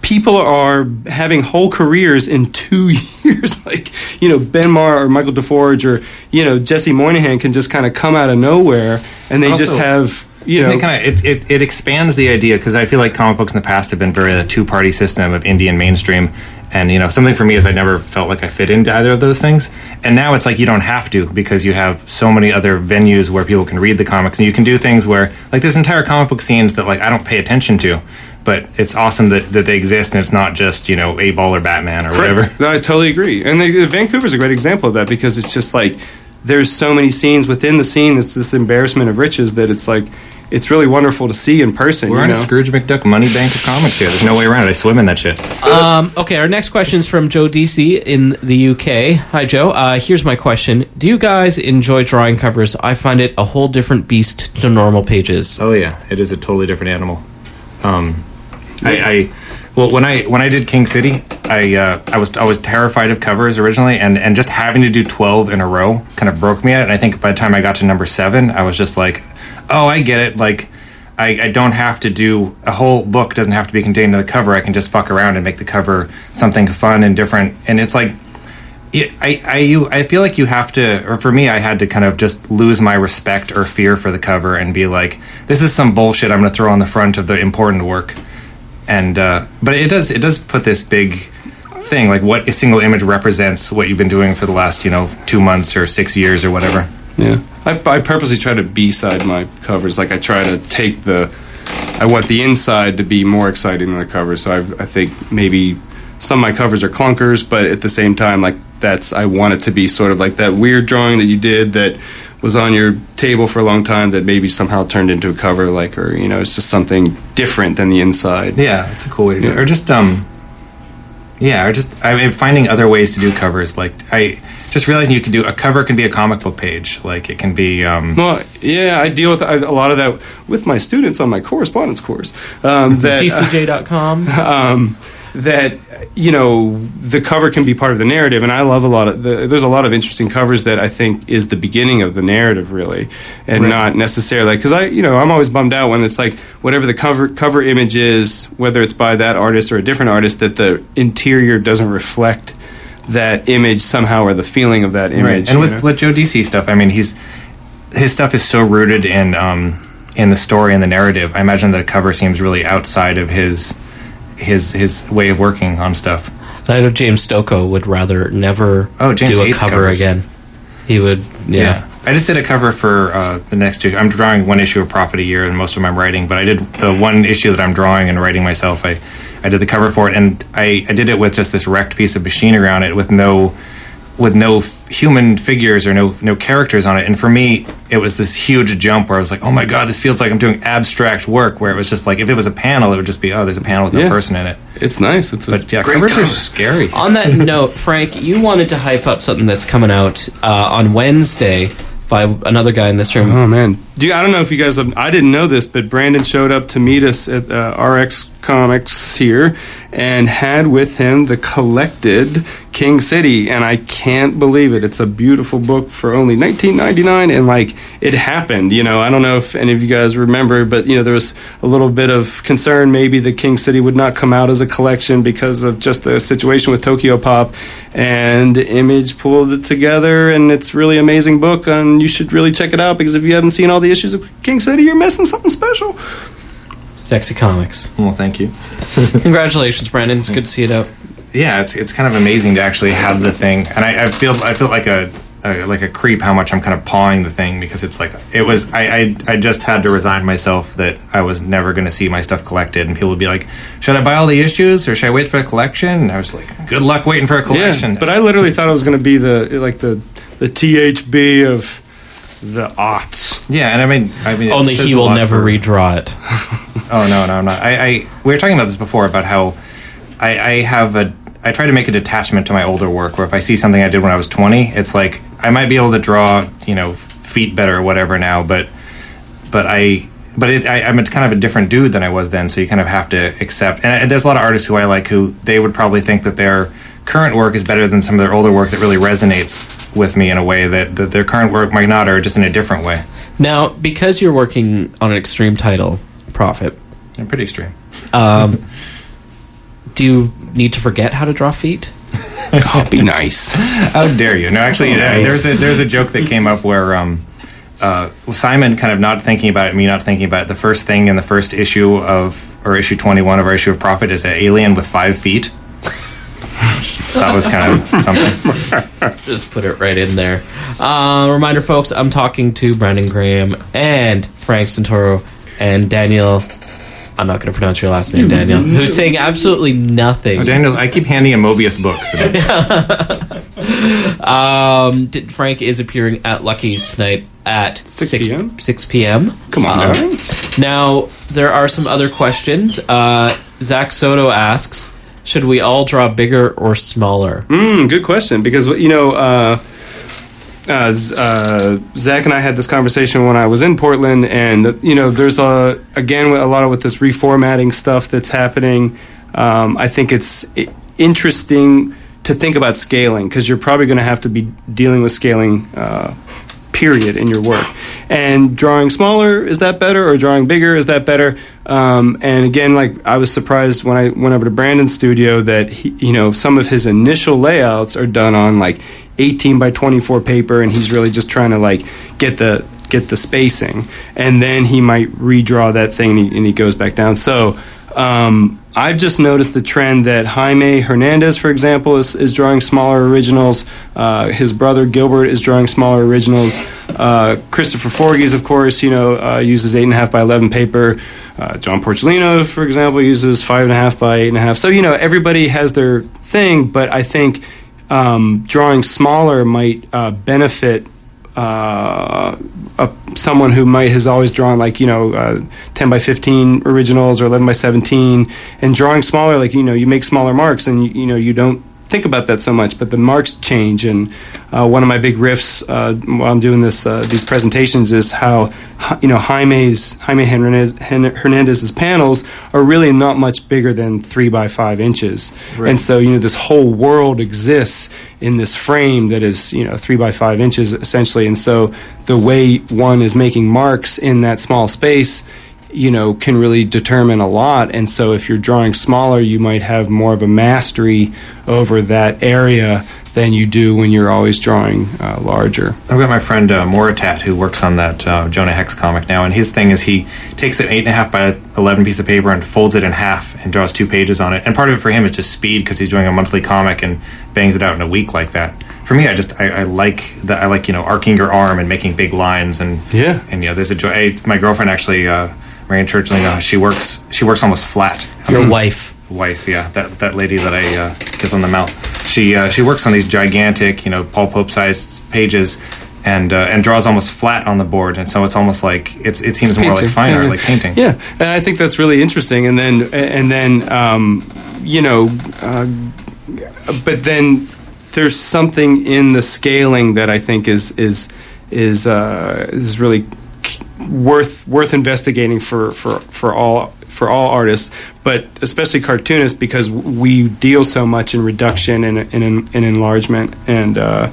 people are having whole careers in two years. Like you know ben Marra or michael deforge or you know jesse moynihan can just kind of come out of nowhere and they just have you know it kind of it, it, it expands the idea because I feel like comic books in the past have been very a two party system of indie and mainstream, and you know something for me is I never felt like I fit into either of those things, and now it's like you don't have to because you have so many other venues where people can read the comics and you can do things where like there's entire comic book scenes that like I don't pay attention to, but it's awesome that, that they exist and it's not just you know a ball or Batman or whatever. No, I totally agree. And the, Vancouver's a great example of that because it's just like there's so many scenes within the scene. It's this embarrassment of riches that it's like it's really wonderful to see in person. We're you in know? a Scrooge McDuck money bank of comics here. There's no way around it. I swim in that shit. Um, okay, our next question is from Joe Decie in the UK. Hi, Joe. Uh, here's my question: Do you guys enjoy drawing covers? I find it a whole different beast to normal pages. Oh yeah, it is a totally different animal. Um, I, I well when I when I did King City, I uh, I was I was terrified of covers originally, and and just having to do twelve in a row kind of broke me out. And I think by the time I got to number seven, I was just like, oh, I get it. Like. I, I don't have to do a whole book doesn't have to be contained in the cover. I can just fuck around and make the cover something fun and different. And it's like I, I, you, I feel like you have to, or for me, I had to kind of just lose my respect or fear for the cover and be like, this is some bullshit I'm going to throw on the front of the important work. And, uh, but it does, it does put this big thing, like what a single image represents what you've been doing for the last, you know, two months or six years or whatever. Yeah, I, I purposely try to B-side my covers. Like I try to take the, I want the inside to be more exciting than the cover. So I, I think maybe some of my covers are clunkers, but at the same time, like that's I want it to be sort of like that weird drawing that you did that was on your table for a long time that maybe somehow turned into a cover, like, or you know, it's just something different than the inside. Yeah, it's a cool way to do it. Or just um, yeah, or just I mean, finding other ways to do covers. Like I just realizing you can do a cover can be a comic book page. Like it can be um, Well, yeah, I deal with a lot of that with my students on my correspondence course. Um, that TCJ.com. um, that you know the cover can be part of the narrative, and I love a lot of. The, there's a lot of interesting covers that I think is the beginning of the narrative, really, and Right. not necessarily because I, you know, I'm always bummed out when it's like whatever the cover cover image is, whether it's by that artist or a different artist, that the interior doesn't reflect that image somehow or the feeling of that image. Right. And with know? with Joe Decie stuff, I mean, he's his stuff is so rooted in um, in the story and the narrative. I imagine that a cover seems really outside of his his his way of working on stuff. I know James Stokoe would rather never Oh, James do a hates cover covers. again. He would, yeah. I just did a cover for uh, the next two. I'm drawing one issue of Prophet a year, and most of them I'm writing. But I did the one issue that I'm drawing and writing myself. I, I did the cover for it, and I, I did it with just this wrecked piece of machinery on it, with no, with no f- human figures or no no characters on it. And for me, it was this huge jump where I was like, oh my god, this feels like I'm doing abstract work. Where it was just like if it was a panel, it would just be oh, there's a panel with no Yeah. person in it. it's nice. It's a But yeah, great covers cover. are scary. On that note, Frank, you wanted to hype up something that's coming out uh, on Wednesday by another guy in this room. Oh man, Do you, I don't know if you guys. Have, I didn't know this, but Brandon showed up to meet us at uh, RX Comics here, and had with him the collected King City, and I can't believe it. It's a beautiful book for only 19.99, and like it happened. You know, I don't know if any of you guys remember, but you know there was a little bit of concern maybe the King City would not come out as a collection because of just the situation with Tokyo Pop, and Image pulled it together, and it's really amazing book, and you should really check it out because if you haven't seen all the issues of King City, you're missing something special. Sexy Comics. Well, thank you. Congratulations, Brandon. It's good to see it out. yeah, it's it's kind of amazing to actually have the thing, and I, I feel I feel like a, a like a creep how much I'm kind of pawing the thing because it's like it was I I, I just had to resign myself that I was never going to see my stuff collected, and people would be like, should I buy all the issues or should I wait for a collection? And I was like, good luck waiting for a collection. Yeah, but I literally thought it was going to be the like the the THB of the aughts. yeah, and I mean I mean Only he will never for- redraw it. Oh no, no, I'm not. I, I we were talking about this before about how I, I have a I try to make a detachment to my older work. Where if I see something I did when I was 20, it's like I might be able to draw, you know, feet better or whatever now, but but I. But it, I, I'm a kind of a different dude than I was then, so you kind of have to accept. And, and there's a lot of artists who I like who they would probably think that their current work is better than some of their older work that really resonates with me in a way that, that their current work might not, or just in a different way. Now, because you're working on an extreme title, Prophet, I'm pretty extreme. um, do you need to forget how to draw feet? Oh, be nice. How dare you? No, actually, uh, there's a there's a joke that came up where um, uh, Simon kind of not thinking about it, me not thinking about it. The first thing in the first issue of or issue 21 of our issue of Prophet is an alien with five feet. that was kind of something. Just put it right in there. Uh, reminder, folks, I'm talking to Brandon Graham and Frank Santoro and Daniel. I'm not going to pronounce your last name, Daniel. who's saying absolutely nothing. Oh, Daniel, I keep handing him Moebius books. Um, Frank is appearing at Lucky's tonight at 6 6 p.m.? 6 p.m. Come on, Um. Now, there are some other questions. Uh, Zach Soto asks Should we all draw bigger or smaller? Mm, good question because you know. Uh, uh, uh, Zach and I had this conversation when I was in Portland, and you know, there's a again a lot of with this reformatting stuff that's happening. Um, I think it's interesting to think about scaling because you're probably going to have to be dealing with scaling. Uh, period in your work and drawing smaller is that better or drawing bigger is that better um, and again like i was surprised when i went over to brandon's studio that he, you know some of his initial layouts are done on like 18 by 24 paper and he's really just trying to like get the get the spacing and then he might redraw that thing and he, and he goes back down so um, I've just noticed the trend that Jaime Hernandez, for example, is, is drawing smaller originals. Uh, his brother Gilbert is drawing smaller originals. Uh, Christopher Forgues, of course, you know, uh, uses eight and a half by eleven paper. Uh, John Porcellino, for example, uses five and a half by eight and a half. So you know, everybody has their thing, but I think um, drawing smaller might uh, benefit uh, a, someone who might has always drawn like you know uh, 10 by 15 originals or 11 by 17 and drawing smaller like you know you make smaller marks and you, you know you don't think about that so much but the marks change and uh, one of my big riffs uh, while I'm doing this uh, these presentations is how you know Jaime's Jaime Hernandez, Hernandez's panels are really not much bigger than three by five inches. And so you know this whole world exists in this frame that is you know three by five inches essentially. And so the way one is making marks in that small space you know can really determine a lot and so if you're drawing smaller you might have more of a mastery over that area than you do when you're always drawing uh, larger I've got my friend uh, Moritat who works on that uh, Jonah Hex comic now, and his thing is he takes an eight and a half by eleven piece of paper and folds it in half and draws two pages on it. And part of it for him is just speed because he's doing a monthly comic and bangs it out in a week like that. For me, I just I, I like that I like you know arcing your arm and making big lines and Yeah. and you know there's a joy. I, my girlfriend actually, uh, Marian Churchland, uh, she works she works almost flat. Your wife. wife, yeah, that that lady that I uh, kiss on the mouth. She uh, she works on these gigantic, you know, Paul Pope sized pages, and uh, and draws almost flat on the board, and so it's almost like it's it seems more like fine art, Yeah. like painting. Yeah, and I think that's really interesting. And then, and then, um, you know, uh, but then there's something in the scaling that I think is is is uh, is really worth worth investigating for for for all for all artists, but especially cartoonists because we deal so much in reduction and and, and, and enlargement and. Uh,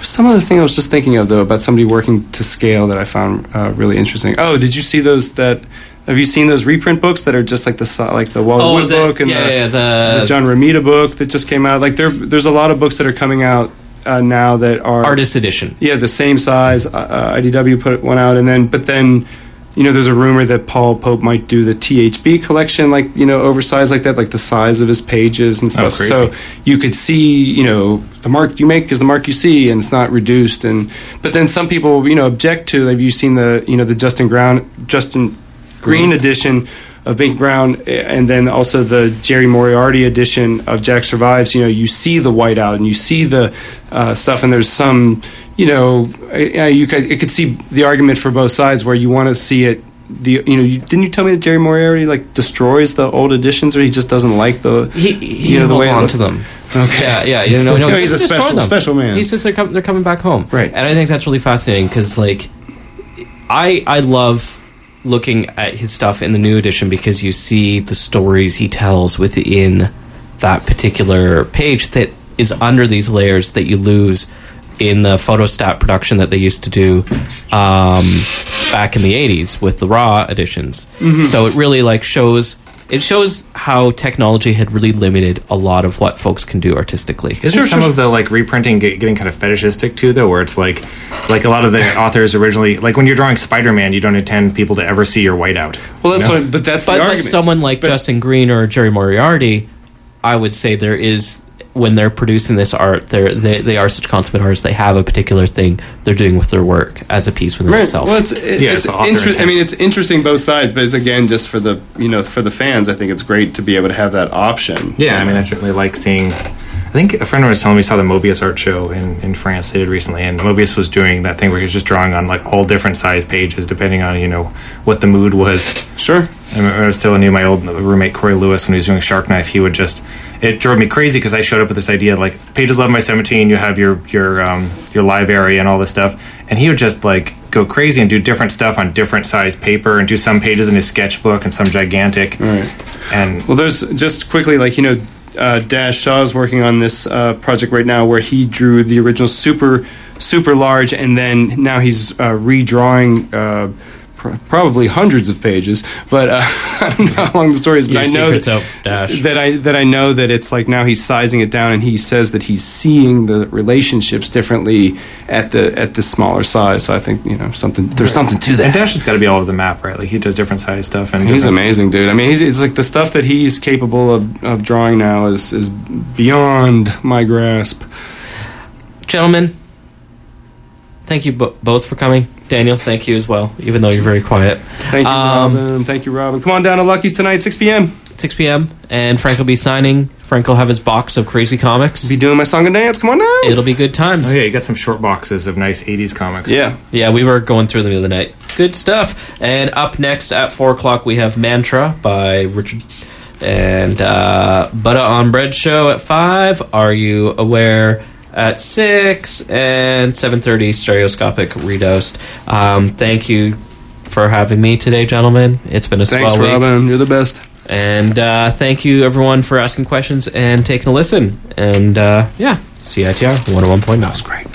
some other thing I was just thinking of though about somebody working to scale that I found uh, really interesting. Oh, did you see those? That have you seen those reprint books that are just like the like the Wally Oh, Wood the- book and yeah, the, yeah, the- the John Romita book that just came out? Like there, there's a lot of books that are coming out uh, now that are Artist edition. yeah, the same size. Uh, uh, IDW put one out, and then but then, you know, there's a rumor that Paul Pope might do the THB collection, like you know, oversized like that, like the size of his pages and stuff. crazy. so you could see, you know, the mark you make is the mark you see, and it's not reduced. And but then some people, you know, object to. Have you seen the you know the Justin Brown Justin Green edition? Of Bink Brown, and then also the Jerry Moriarty edition of Jack Survives. You know, you see the whiteout and you see the uh, stuff, and there's some, you know, you could it could see the argument for both sides where you want to see it. The you know, you, didn't you tell me that Jerry Moriarty like destroys the old editions, or he just doesn't like the He, he you know the way it on to them. Okay. Yeah, yeah. You know, no, No, he's a special- special man. He says they're com- they're coming back home, Right. And I think that's really fascinating because, like, I I love looking at his stuff in the new edition because you see the stories he tells within that particular page that is under these layers that you lose in the photostat production that they used to do um, back in the 80s with the raw editions. So it really like shows it shows how technology had really limited a lot of what folks can do artistically Isn't some of the like reprinting get, getting kind of fetishistic too, though? Where it's like, like a lot of the authors originally, like when you're drawing Spider-Man, you don't intend people to ever see your whiteout. Well, that's you know? what. But that's but the like argument. someone like But- Justin Green or Jerry Moriarty, I would say there is when they're producing this art, they're, they they are such consummate artists. They have a particular thing they're doing with their work as a piece within Right. itself. Well, it's, it, Yeah, it's it's the author inter- I mean, it's interesting both sides, but it's again just for the you know for the fans. I think it's great to be able to have that option. Yeah, I mean, I certainly like seeing. I think a friend of mine was telling me he saw the Moebius art show in, in France they did recently, and Moebius was doing that thing where he was just drawing on like all different size pages depending on you know what the mood was. Sure. I remember I was still new. My old roommate Corey Lewis, when he was doing Shark Knife, he would just it drove me crazy because I showed up with this idea like pages eleven by seventeen. You have your your um, your live area and all this stuff, and he would just like go crazy and do different stuff on different size paper and do some pages in his sketchbook and some gigantic. Right. And Well, there's just quickly like you know, uh, Dash Shaw is working on this uh, project right now where he drew the original super super large, and then now he's uh, redrawing. Pr- Probably hundreds of pages, but uh, I don't know how long the story is. But Your I know that, of Dash. that I that I know that it's like now he's sizing it down, and he says that he's seeing the relationships differently at the at the smaller size. So I think you know something. There's something to and that. Dash has got to be all over the map, right? Like he does different size stuff and He's amazing, dude. I mean, he's, it's like the stuff that he's capable of, of drawing now is is beyond my grasp. Gentlemen, thank you bo- both for coming. Daniel, thank you as well, even though you're very quiet. Thank you, Um, Robin. Thank you, Robin. Come on down to Lucky's tonight, 6 p.m. 6 p.m. And Frank will be signing. Frank will have his box of crazy comics. Be doing my song and dance. Come on now. It'll be good times. Oh yeah, you got some short boxes of nice '80s comics. Yeah. Yeah, we were going through them the other night. Good stuff. And up next at 4 o'clock, we have Mantra by Richard. And uh, Butter on Bread Show at 5. Are You Aware? At 6. And 7.30, Stereoscopic Redoubt. Um, thank you for having me today, gentlemen. It's been a Thanks, swell week. Robin. You're the best. And uh, thank you, everyone, for asking questions and taking a listen. And uh, yeah, CITR 101.9. Great.